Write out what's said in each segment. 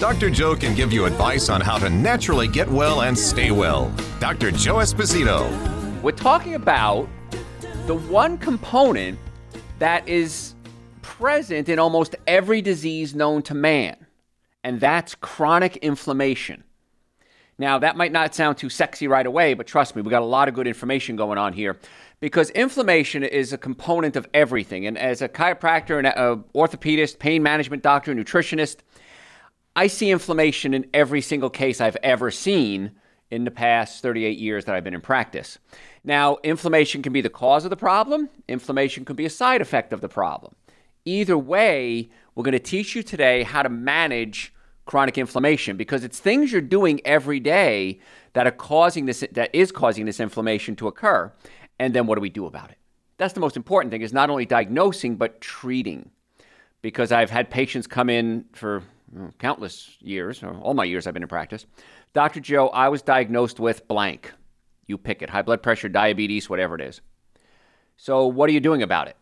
Dr. Joe can give you advice on how to naturally get well and stay well. Dr. Joe Esposito. We're talking about the one component that is present in almost every disease known to man, and that's chronic inflammation. Now, that might not sound too sexy right away, but trust me, we got a lot of good information going on here because inflammation is a component of everything. And as a chiropractor and orthopedist, pain management doctor, nutritionist, I see inflammation in every single case I've ever seen in the past 38 years that I've been in practice. Now, inflammation can be the cause of the problem, inflammation can be a side effect of the problem. Either way, we're going to teach you today how to manage chronic inflammation because it's things you're doing every day that are causing this that is causing this inflammation to occur. And then what do we do about it? That's the most important thing is not only diagnosing but treating. Because I've had patients come in for countless years, all my years I've been in practice. Dr. Joe, I was diagnosed with blank. You pick it high blood pressure, diabetes, whatever it is. So, what are you doing about it?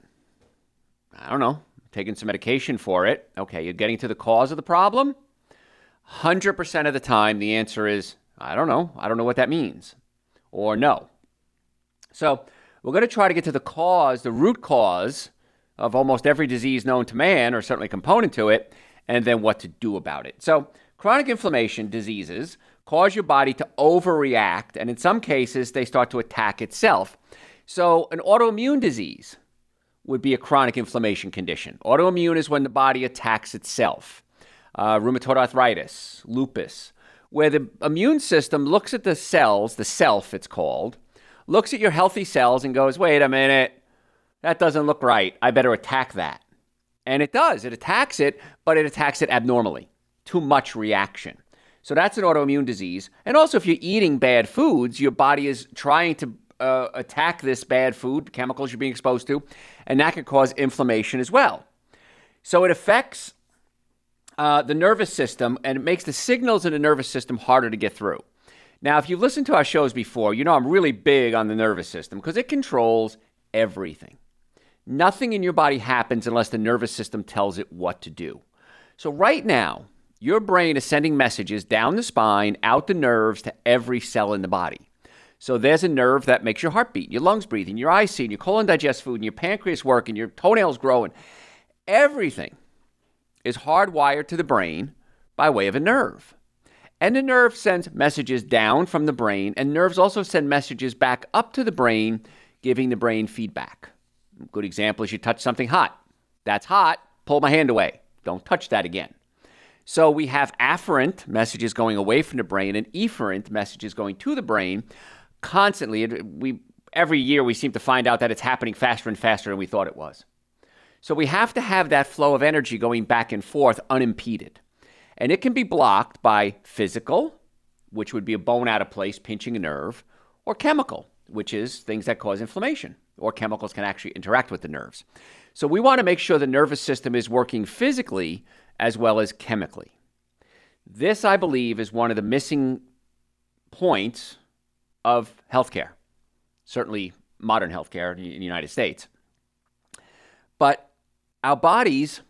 I don't know. Taking some medication for it. Okay, you're getting to the cause of the problem? 100% of the time, the answer is, I don't know. I don't know what that means. Or no. So, we're going to try to get to the cause, the root cause of almost every disease known to man, or certainly component to it, and then what to do about it. So, chronic inflammation diseases cause your body to overreact, and in some cases, they start to attack itself. So, an autoimmune disease would be a chronic inflammation condition. Autoimmune is when the body attacks itself. Uh, rheumatoid arthritis, lupus, where the immune system looks at the cells, the self it's called, looks at your healthy cells and goes, wait a minute, that doesn't look right. I better attack that. And it does. It attacks it, but it attacks it abnormally. Too much reaction. So that's an autoimmune disease. And also, if you're eating bad foods, your body is trying to uh, attack this bad food, chemicals you're being exposed to, and that can cause inflammation as well. So it affects uh, the nervous system and it makes the signals in the nervous system harder to get through. Now, if you've listened to our shows before, you know I'm really big on the nervous system because it controls everything. Nothing in your body happens unless the nervous system tells it what to do. So, right now, your brain is sending messages down the spine, out the nerves to every cell in the body. So, there's a nerve that makes your heart beat, your lungs breathing, your eyes see, your colon digest food, and your pancreas working, your toenails growing. Everything is hardwired to the brain by way of a nerve. And the nerve sends messages down from the brain, and nerves also send messages back up to the brain, giving the brain feedback. Good example is you touch something hot. That's hot. Pull my hand away. Don't touch that again. So we have afferent messages going away from the brain and efferent messages going to the brain constantly. We every year we seem to find out that it's happening faster and faster than we thought it was. So we have to have that flow of energy going back and forth unimpeded. And it can be blocked by physical, which would be a bone out of place pinching a nerve, or chemical, which is things that cause inflammation or chemicals can actually interact with the nerves. So we want to make sure the nervous system is working physically as well as chemically. This, I believe, is one of the missing points of healthcare, certainly modern healthcare in the United States. But our bodies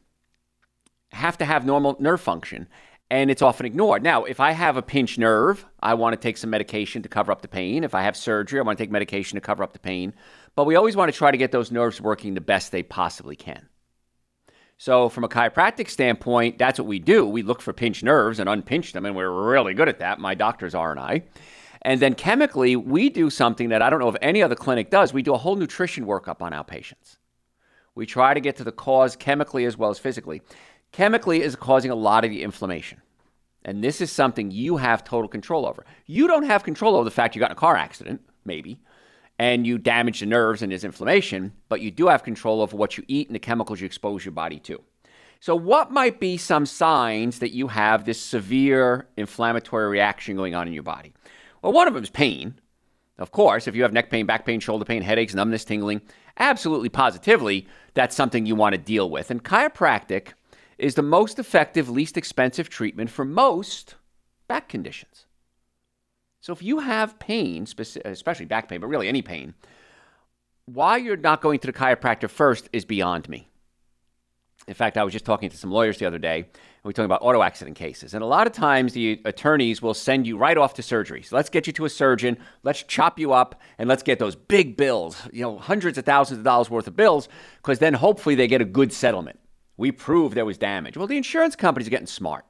have to have normal nerve function and it's often ignored. Now, if I have a pinched nerve, I want to take some medication to cover up the pain. If I have surgery, I want to take medication to cover up the pain. But we always want to try to get those nerves working the best they possibly can. So, from a chiropractic standpoint, that's what we do. We look for pinched nerves and unpinch them, and we're really good at that. My doctors are and I. And then chemically, we do something that I don't know if any other clinic does. We do a whole nutrition workup on our patients. We try to get to the cause chemically as well as physically chemically is causing a lot of the inflammation. And this is something you have total control over. You don't have control over the fact you got in a car accident, maybe, and you damage the nerves and there's inflammation, but you do have control over what you eat and the chemicals you expose your body to. So, what might be some signs that you have this severe inflammatory reaction going on in your body? Well, one of them is pain. Of course, if you have neck pain, back pain, shoulder pain, headaches, numbness, tingling, absolutely positively, that's something you want to deal with. And chiropractic is the most effective, least expensive treatment for most back conditions. So if you have pain, especially back pain, but really any pain, why you're not going to the chiropractor first is beyond me. In fact, I was just talking to some lawyers the other day, and we are talking about auto accident cases. And a lot of times the attorneys will send you right off to surgery. So let's get you to a surgeon, let's chop you up, and let's get those big bills, you know, hundreds of thousands of dollars worth of bills, because then hopefully they get a good settlement. We prove there was damage. Well, the insurance companies are getting smart.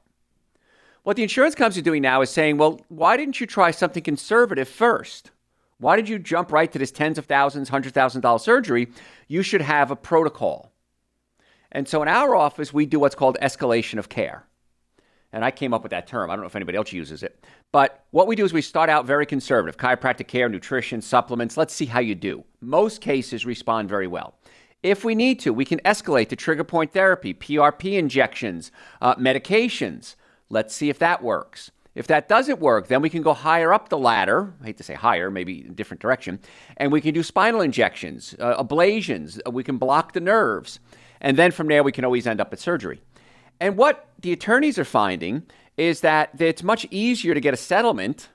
What the insurance companies are doing now is saying, well, why didn't you try something conservative first? Why did you jump right to this tens of thousands, hundred thousand dollar surgery? You should have a protocol. And so in our office, we do what's called escalation of care. And I came up with that term. I don't know if anybody else uses it. But what we do is we start out very conservative chiropractic care, nutrition, supplements. Let's see how you do. Most cases respond very well. If we need to, we can escalate to trigger point therapy, PRP injections, uh, medications. Let's see if that works. If that doesn't work, then we can go higher up the ladder. I hate to say higher, maybe in a different direction. And we can do spinal injections, uh, ablations. We can block the nerves. And then from there, we can always end up at surgery. And what the attorneys are finding is that it's much easier to get a settlement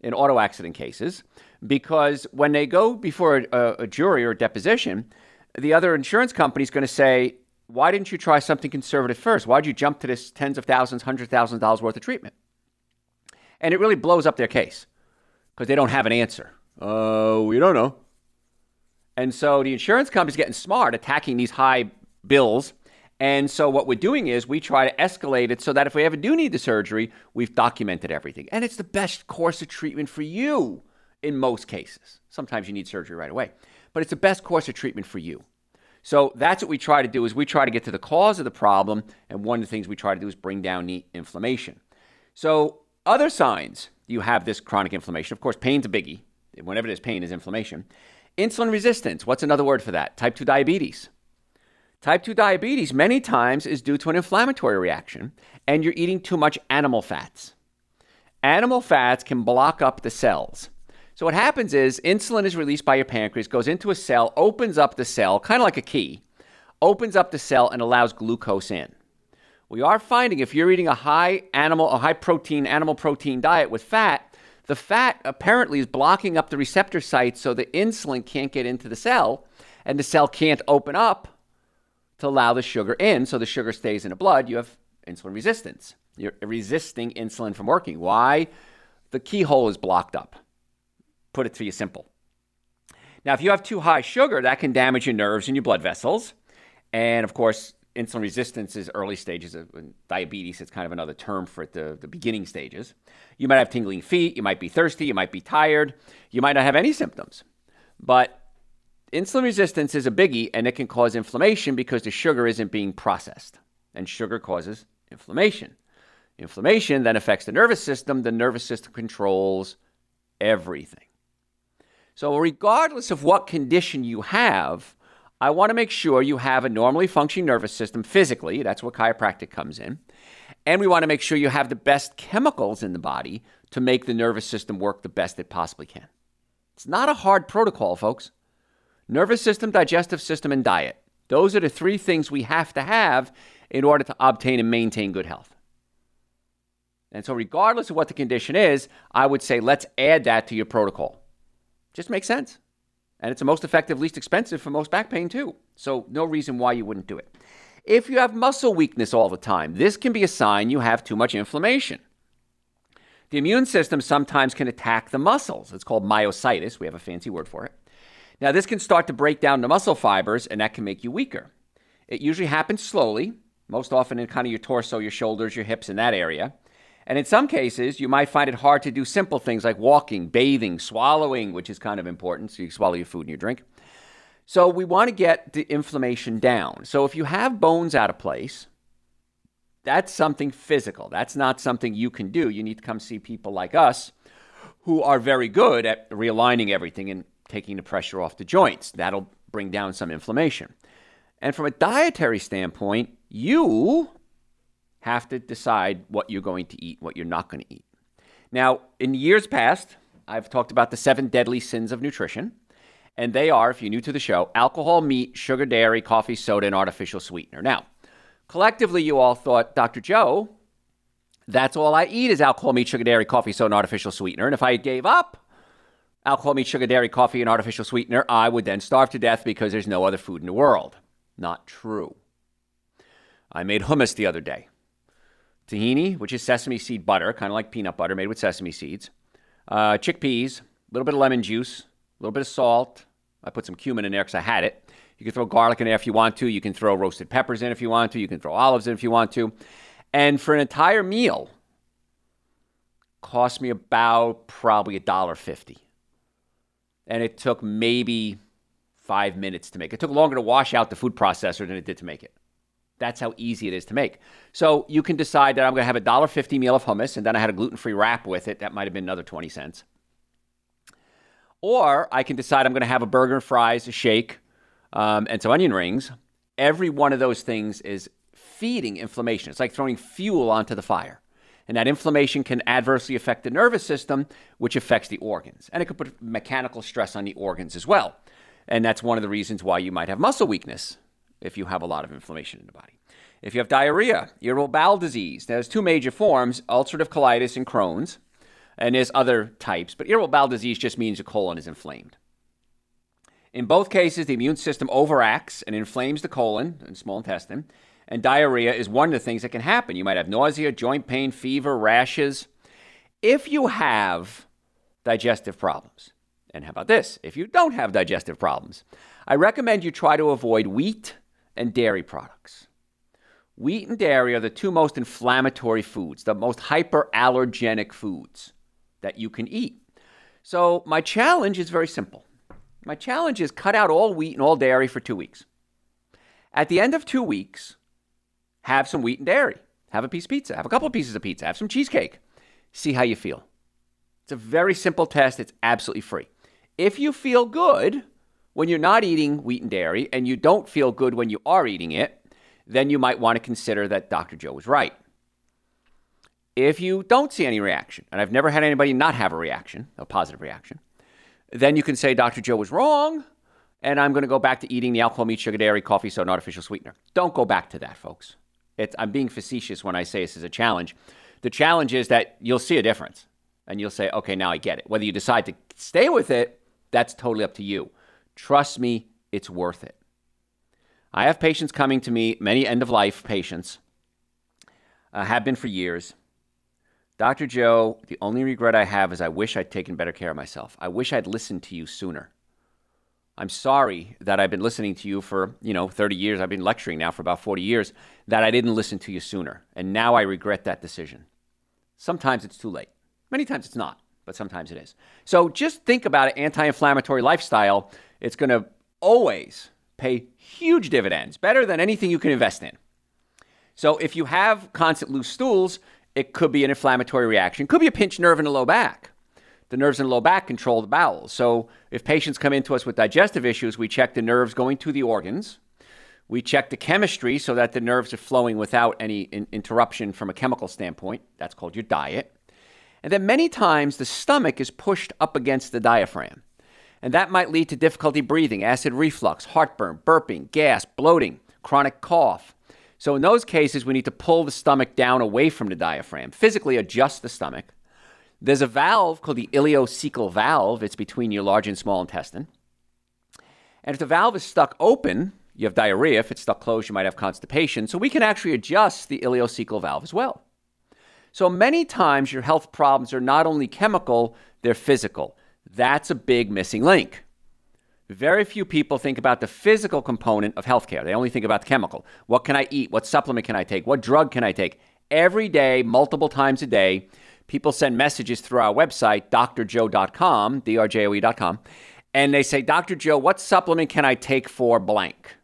in auto accident cases because when they go before a, a jury or a deposition, the other insurance company is going to say, Why didn't you try something conservative first? Why did you jump to this tens of thousands, hundred thousand dollars worth of treatment? And it really blows up their case because they don't have an answer. Oh, uh, we don't know. And so the insurance company's getting smart, attacking these high bills. And so what we're doing is we try to escalate it so that if we ever do need the surgery, we've documented everything. And it's the best course of treatment for you in most cases. Sometimes you need surgery right away, but it's the best course of treatment for you. So that's what we try to do is we try to get to the cause of the problem, and one of the things we try to do is bring down the inflammation. So other signs you have this chronic inflammation, of course, pain's a biggie. Whenever there's pain is inflammation. Insulin resistance, what's another word for that? Type 2 diabetes. Type 2 diabetes, many times, is due to an inflammatory reaction, and you're eating too much animal fats. Animal fats can block up the cells. So, what happens is insulin is released by your pancreas, goes into a cell, opens up the cell, kind of like a key, opens up the cell, and allows glucose in. We are finding if you're eating a high animal, a high protein, animal protein diet with fat, the fat apparently is blocking up the receptor sites so the insulin can't get into the cell and the cell can't open up to allow the sugar in so the sugar stays in the blood, you have insulin resistance. You're resisting insulin from working. Why? The keyhole is blocked up. Put it to you simple. Now, if you have too high sugar, that can damage your nerves and your blood vessels. And of course, insulin resistance is early stages of diabetes. It's kind of another term for it, the, the beginning stages. You might have tingling feet, you might be thirsty, you might be tired, you might not have any symptoms. But insulin resistance is a biggie and it can cause inflammation because the sugar isn't being processed. And sugar causes inflammation. Inflammation then affects the nervous system. The nervous system controls everything. So, regardless of what condition you have, I want to make sure you have a normally functioning nervous system physically. That's where chiropractic comes in. And we want to make sure you have the best chemicals in the body to make the nervous system work the best it possibly can. It's not a hard protocol, folks nervous system, digestive system, and diet. Those are the three things we have to have in order to obtain and maintain good health. And so, regardless of what the condition is, I would say let's add that to your protocol. Just makes sense. And it's the most effective, least expensive for most back pain, too. So, no reason why you wouldn't do it. If you have muscle weakness all the time, this can be a sign you have too much inflammation. The immune system sometimes can attack the muscles. It's called myositis. We have a fancy word for it. Now, this can start to break down the muscle fibers, and that can make you weaker. It usually happens slowly, most often in kind of your torso, your shoulders, your hips, in that area. And in some cases, you might find it hard to do simple things like walking, bathing, swallowing, which is kind of important, so you swallow your food and your drink. So we want to get the inflammation down. So if you have bones out of place, that's something physical. That's not something you can do. You need to come see people like us who are very good at realigning everything and taking the pressure off the joints. That'll bring down some inflammation. And from a dietary standpoint, you have to decide what you're going to eat, what you're not going to eat. Now, in years past, I've talked about the seven deadly sins of nutrition. And they are, if you're new to the show, alcohol, meat, sugar, dairy, coffee, soda, and artificial sweetener. Now, collectively, you all thought, Dr. Joe, that's all I eat is alcohol, meat, sugar, dairy, coffee, soda, and artificial sweetener. And if I gave up alcohol, meat, sugar, dairy, coffee, and artificial sweetener, I would then starve to death because there's no other food in the world. Not true. I made hummus the other day. Tahini, which is sesame seed butter, kind of like peanut butter made with sesame seeds. Uh, chickpeas, a little bit of lemon juice, a little bit of salt. I put some cumin in there because I had it. You can throw garlic in there if you want to. You can throw roasted peppers in if you want to. You can throw olives in if you want to. And for an entire meal, cost me about probably a dollar fifty. And it took maybe five minutes to make. It took longer to wash out the food processor than it did to make it. That's how easy it is to make. So you can decide that I'm going to have a dollar fifty meal of hummus, and then I had a gluten free wrap with it. That might have been another twenty cents. Or I can decide I'm going to have a burger and fries, a shake, um, and some onion rings. Every one of those things is feeding inflammation. It's like throwing fuel onto the fire. And that inflammation can adversely affect the nervous system, which affects the organs. And it could put mechanical stress on the organs as well. And that's one of the reasons why you might have muscle weakness if you have a lot of inflammation in the body. If you have diarrhea, irritable bowel disease, there's two major forms ulcerative colitis and Crohn's, and there's other types, but irritable bowel disease just means your colon is inflamed. In both cases, the immune system overacts and inflames the colon and small intestine, and diarrhea is one of the things that can happen. You might have nausea, joint pain, fever, rashes. If you have digestive problems, and how about this? If you don't have digestive problems, I recommend you try to avoid wheat and dairy products. Wheat and dairy are the two most inflammatory foods, the most hyperallergenic foods that you can eat. So, my challenge is very simple. My challenge is cut out all wheat and all dairy for two weeks. At the end of two weeks, have some wheat and dairy. Have a piece of pizza. Have a couple of pieces of pizza. Have some cheesecake. See how you feel. It's a very simple test. It's absolutely free. If you feel good, when you're not eating wheat and dairy and you don't feel good when you are eating it, then you might want to consider that Dr. Joe was right. If you don't see any reaction, and I've never had anybody not have a reaction, a positive reaction, then you can say Dr. Joe was wrong and I'm going to go back to eating the alcohol, meat, sugar, dairy, coffee, soda, artificial sweetener. Don't go back to that, folks. It's, I'm being facetious when I say this is a challenge. The challenge is that you'll see a difference and you'll say, okay, now I get it. Whether you decide to stay with it, that's totally up to you. Trust me, it's worth it. I have patients coming to me, many end of life patients, uh, have been for years. Dr. Joe, the only regret I have is I wish I'd taken better care of myself. I wish I'd listened to you sooner. I'm sorry that I've been listening to you for, you know, 30 years. I've been lecturing now for about 40 years that I didn't listen to you sooner. And now I regret that decision. Sometimes it's too late. Many times it's not, but sometimes it is. So just think about an anti inflammatory lifestyle it's going to always pay huge dividends, better than anything you can invest in. So if you have constant loose stools, it could be an inflammatory reaction, could be a pinched nerve in the low back. The nerves in the low back control the bowels. So if patients come into us with digestive issues, we check the nerves going to the organs. We check the chemistry so that the nerves are flowing without any in- interruption from a chemical standpoint. That's called your diet. And then many times the stomach is pushed up against the diaphragm and that might lead to difficulty breathing, acid reflux, heartburn, burping, gas, bloating, chronic cough. So, in those cases, we need to pull the stomach down away from the diaphragm, physically adjust the stomach. There's a valve called the ileocecal valve, it's between your large and small intestine. And if the valve is stuck open, you have diarrhea. If it's stuck closed, you might have constipation. So, we can actually adjust the ileocecal valve as well. So, many times your health problems are not only chemical, they're physical. That's a big missing link. Very few people think about the physical component of healthcare. They only think about the chemical. What can I eat? What supplement can I take? What drug can I take? Every day, multiple times a day, people send messages through our website, drjoe.com, drjoe.com, and they say, Dr. Joe, what supplement can I take for blank?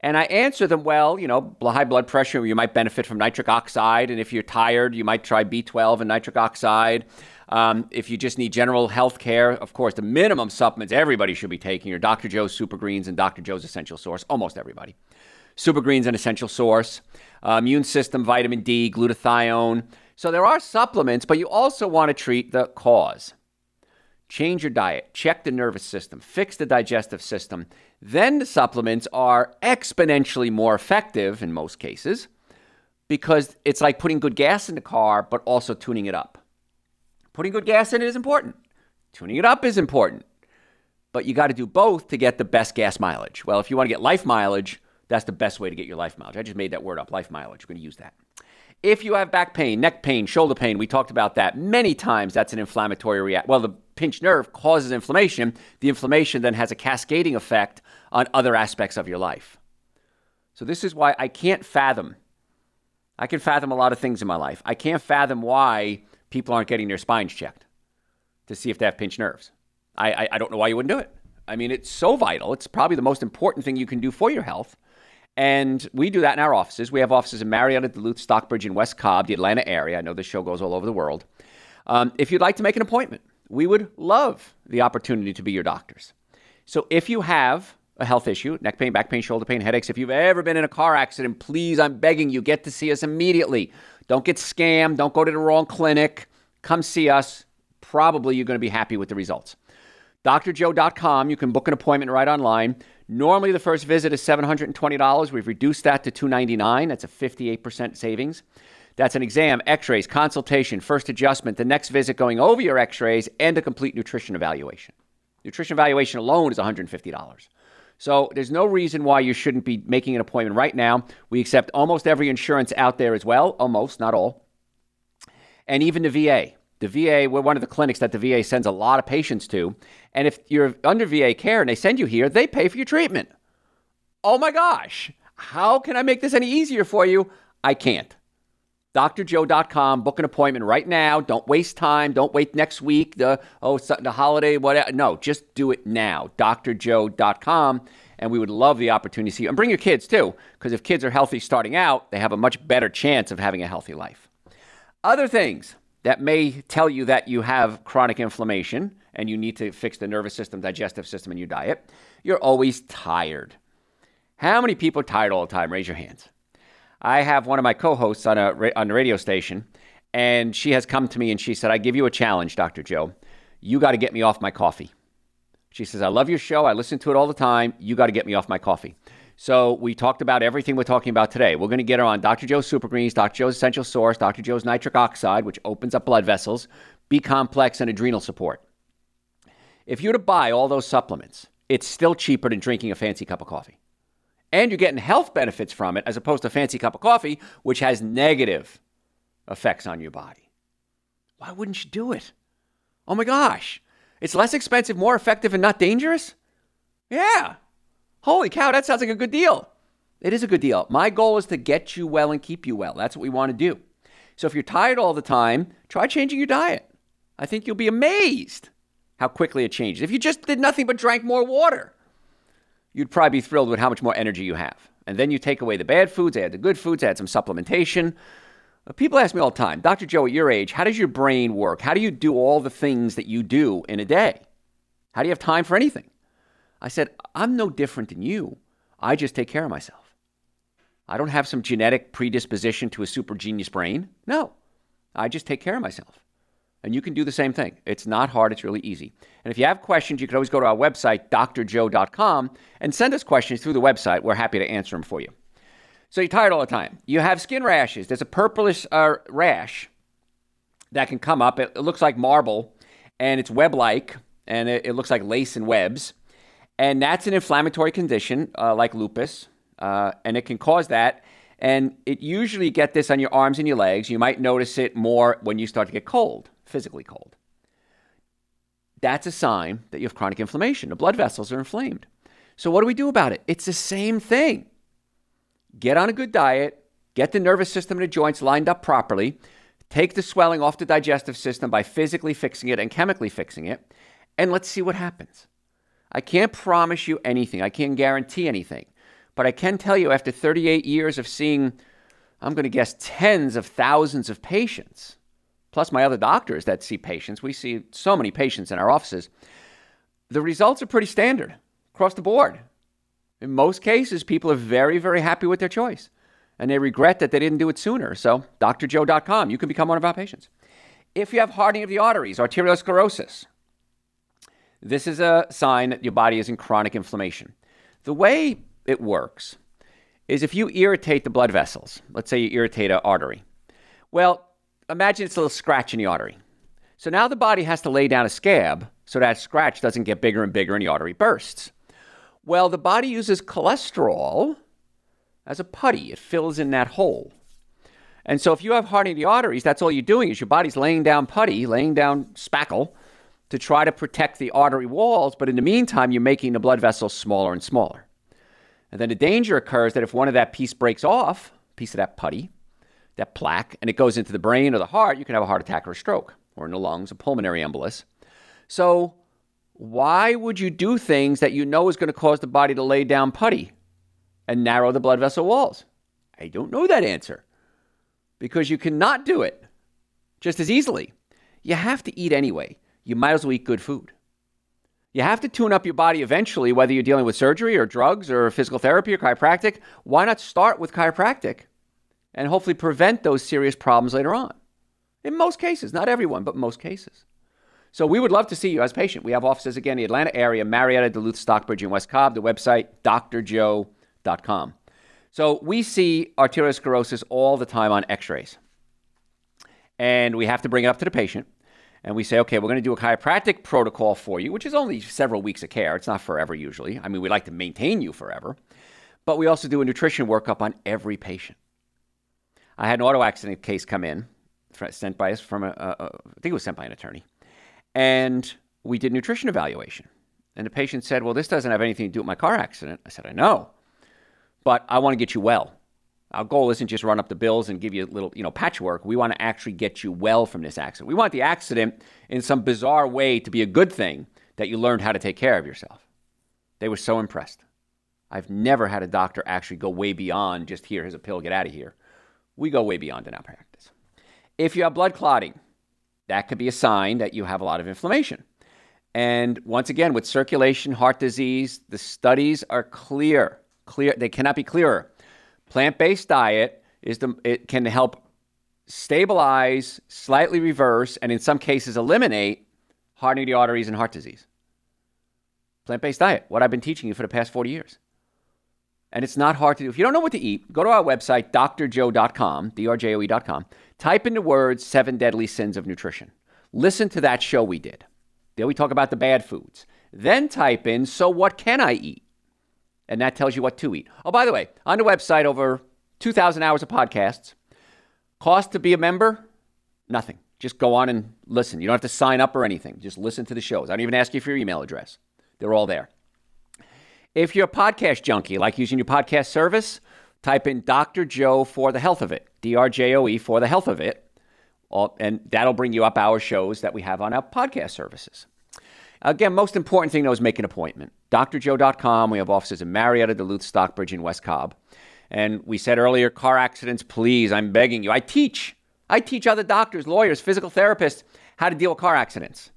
And I answer them, well, you know, high blood pressure, you might benefit from nitric oxide. And if you're tired, you might try B12 and nitric oxide. Um, if you just need general health care, of course, the minimum supplements everybody should be taking are Dr. Joe's Super Greens and Dr. Joe's Essential Source, almost everybody. Super Greens, an essential source. Uh, immune system, vitamin D, glutathione. So there are supplements, but you also want to treat the cause. change your diet, check the nervous system, fix the digestive system, then the supplements are exponentially more effective in most cases because it's like putting good gas in the car, but also tuning it up. Putting good gas in it is important, tuning it up is important, but you got to do both to get the best gas mileage. Well, if you want to get life mileage, that's the best way to get your life mileage. I just made that word up, life mileage. We're going to use that. If you have back pain, neck pain, shoulder pain, we talked about that many times. That's an inflammatory reaction. Well, the pinched nerve causes inflammation. The inflammation then has a cascading effect on other aspects of your life. So, this is why I can't fathom. I can fathom a lot of things in my life. I can't fathom why people aren't getting their spines checked to see if they have pinched nerves. I, I, I don't know why you wouldn't do it. I mean, it's so vital. It's probably the most important thing you can do for your health. And we do that in our offices. We have offices in Marietta, Duluth, Stockbridge, and West Cobb, the Atlanta area. I know this show goes all over the world. Um, if you'd like to make an appointment, we would love the opportunity to be your doctors. So if you have a health issue, neck pain, back pain, shoulder pain, headaches, if you've ever been in a car accident, please, I'm begging you, get to see us immediately. Don't get scammed. Don't go to the wrong clinic. Come see us. Probably you're going to be happy with the results. drjoe.com. You can book an appointment right online. Normally, the first visit is $720. We've reduced that to 299. That's a 58% savings. That's an exam, x rays, consultation, first adjustment, the next visit going over your x rays, and a complete nutrition evaluation. Nutrition evaluation alone is $150. So there's no reason why you shouldn't be making an appointment right now. We accept almost every insurance out there as well, almost, not all. And even the VA. The VA, we're one of the clinics that the VA sends a lot of patients to. And if you're under VA care and they send you here, they pay for your treatment. Oh my gosh. How can I make this any easier for you? I can't. drjoe.com. Book an appointment right now. Don't waste time. Don't wait next week. The oh, the holiday, whatever. No, just do it now. drjoe.com. And we would love the opportunity to see you. And bring your kids too, because if kids are healthy starting out, they have a much better chance of having a healthy life. Other things that may tell you that you have chronic inflammation and you need to fix the nervous system, digestive system, and your diet. You're always tired. How many people are tired all the time? Raise your hands. I have one of my co-hosts on a on the radio station, and she has come to me and she said, "I give you a challenge, Dr. Joe. You got to get me off my coffee." She says, "I love your show. I listen to it all the time. You got to get me off my coffee." So we talked about everything we're talking about today. We're going to get her on Dr. Joe's Super Greens, Dr. Joe's Essential Source, Dr. Joe's Nitric Oxide, which opens up blood vessels, B complex, and adrenal support. If you were to buy all those supplements, it's still cheaper than drinking a fancy cup of coffee. And you're getting health benefits from it as opposed to a fancy cup of coffee, which has negative effects on your body. Why wouldn't you do it? Oh my gosh. It's less expensive, more effective, and not dangerous? Yeah. Holy cow, that sounds like a good deal. It is a good deal. My goal is to get you well and keep you well. That's what we want to do. So if you're tired all the time, try changing your diet. I think you'll be amazed how quickly it changes. If you just did nothing but drank more water, you'd probably be thrilled with how much more energy you have. And then you take away the bad foods, add the good foods, add some supplementation. Uh, people ask me all the time, Dr. Joe, at your age, how does your brain work? How do you do all the things that you do in a day? How do you have time for anything? I said, I'm no different than you. I just take care of myself. I don't have some genetic predisposition to a super genius brain. No, I just take care of myself. And you can do the same thing. It's not hard, it's really easy. And if you have questions, you can always go to our website, drjoe.com, and send us questions through the website. We're happy to answer them for you. So you're tired all the time. You have skin rashes. There's a purplish uh, rash that can come up. It, it, looks like marble, and it's web like, and it, it looks like lace and webs. And that's an inflammatory condition uh, like lupus, uh, and it can cause that. And it usually get this on your arms and your legs. You might notice it more when you start to get cold, physically cold. That's a sign that you have chronic inflammation. The blood vessels are inflamed. So what do we do about it? It's the same thing. Get on a good diet, get the nervous system and the joints lined up properly, take the swelling off the digestive system by physically fixing it and chemically fixing it, and let's see what happens. I can't promise you anything. I can't guarantee anything. But I can tell you after 38 years of seeing, I'm going to guess, tens of thousands of patients, plus my other doctors that see patients, we see so many patients in our offices, the results are pretty standard across the board. In most cases, people are very, very happy with their choice and they regret that they didn't do it sooner. So, drjoe.com, you can become one of our patients. If you have hardening of the arteries, arteriosclerosis, This is a sign that your body is in chronic inflammation. The way it works is if you irritate the blood vessels, let's say you irritate an artery, well, imagine it's a little scratch in the artery. So now the body has to lay down a scab so that scratch doesn't get bigger and bigger and the artery bursts. Well, the body uses cholesterol as a putty, it fills in that hole. And so if you have hardening of the arteries, that's all you're doing is your body's laying down putty, laying down spackle to try to protect the artery walls, but in the meantime, you're making the blood vessels smaller and smaller. And then the danger occurs that if one of that piece breaks off, piece of that putty, that plaque, and it goes into the brain or the heart, you can have a heart attack or a stroke, or in the lungs, a pulmonary embolus. So, why would you do things that you know is going to cause the body to lay down putty and narrow the blood vessel walls? I don't know that answer because you cannot do it just as easily. You have to eat anyway. You might as well eat good food. You have to tune up your body eventually, whether you're dealing with surgery or drugs or physical therapy or chiropractic. Why not start with chiropractic and hopefully prevent those serious problems later on? In most cases, not everyone, but most cases. So we would love to see you as patient. We have offices again in the Atlanta area, Marietta, Duluth, Stockbridge, and West Cobb. The website, drjoe.com. So we see arteriosclerosis all the time on x rays. And we have to bring it up to the patient. And we say, okay, we're going to do a chiropractic protocol for you, which is only several weeks of care. It's not forever usually. I mean, we like to maintain you forever. But we also do a nutrition workup on every patient. I had an auto accident case come in, sent by us from a, a, a I think it was sent by an attorney. And we did nutrition evaluation. And the patient said, well, this doesn't have anything to do with my car accident. I said, I know but I want to get you well. Our goal isn't just run up the bills and give you a little, you know, patchwork. We want to actually get you well from this accident. We want the accident in some bizarre way to be a good thing that you learned how to take care of yourself. They were so impressed. I've never had a doctor actually go way beyond just here, here's a pill, get out of here. We go way beyond in our practice. If you have blood clotting, that could be a sign that you have a lot of inflammation. And once again, with circulation, heart disease, the studies are clear clear. They cannot be clearer. Plant-based diet is the it can help stabilize, slightly reverse, and in some cases eliminate hardening the arteries and heart disease. Plant-based diet, what I've been teaching you for the past 40 years. And it's not hard to do. If you don't know what to eat, go to our website, drjoe.com, drjoe.com. Type in the words seven deadly sins of nutrition. Listen to that show we did. There we talk about the bad foods. Then type in, so what can I eat? and that tells you what to eat. Oh, by the way, on the website, over 2,000 hours of podcasts. Cost to be a member? Nothing. Just go on and listen. You don't have to sign up or anything. Just listen to the shows. I don't even ask you for your email address, they're all there. If you're a podcast junkie, like using your podcast service, type in Dr. Joe for the health of it, D R J O E for the health of it, and that'll bring you up our shows that we have on our podcast services. Again, most important thing though is make an appointment. drjoe.com. We have offices in Marietta, Duluth, Stockbridge, and West Cobb. And we said earlier, car accidents, please, I'm begging you. I teach. I teach other doctors, lawyers, physical therapists how to deal with car accidents.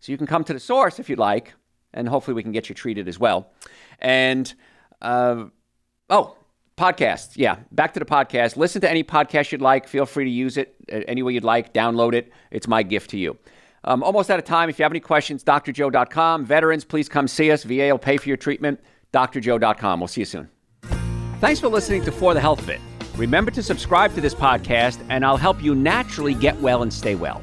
So you can come to the source if you'd like, and hopefully we can get you treated as well. And, uh, oh, podcasts. Yeah, back to the podcast. Listen to any podcast you'd like. Feel free to use it any way you'd like. Download it. It's my gift to you. Um, almost out of time. If you have any questions, drjoe.com. Veterans, please come see us. VA will pay for your treatment. drjoe.com. We'll see you soon. Thanks for listening to For the Health of It. Remember to subscribe to this podcast, and I'll help you naturally get well and stay well.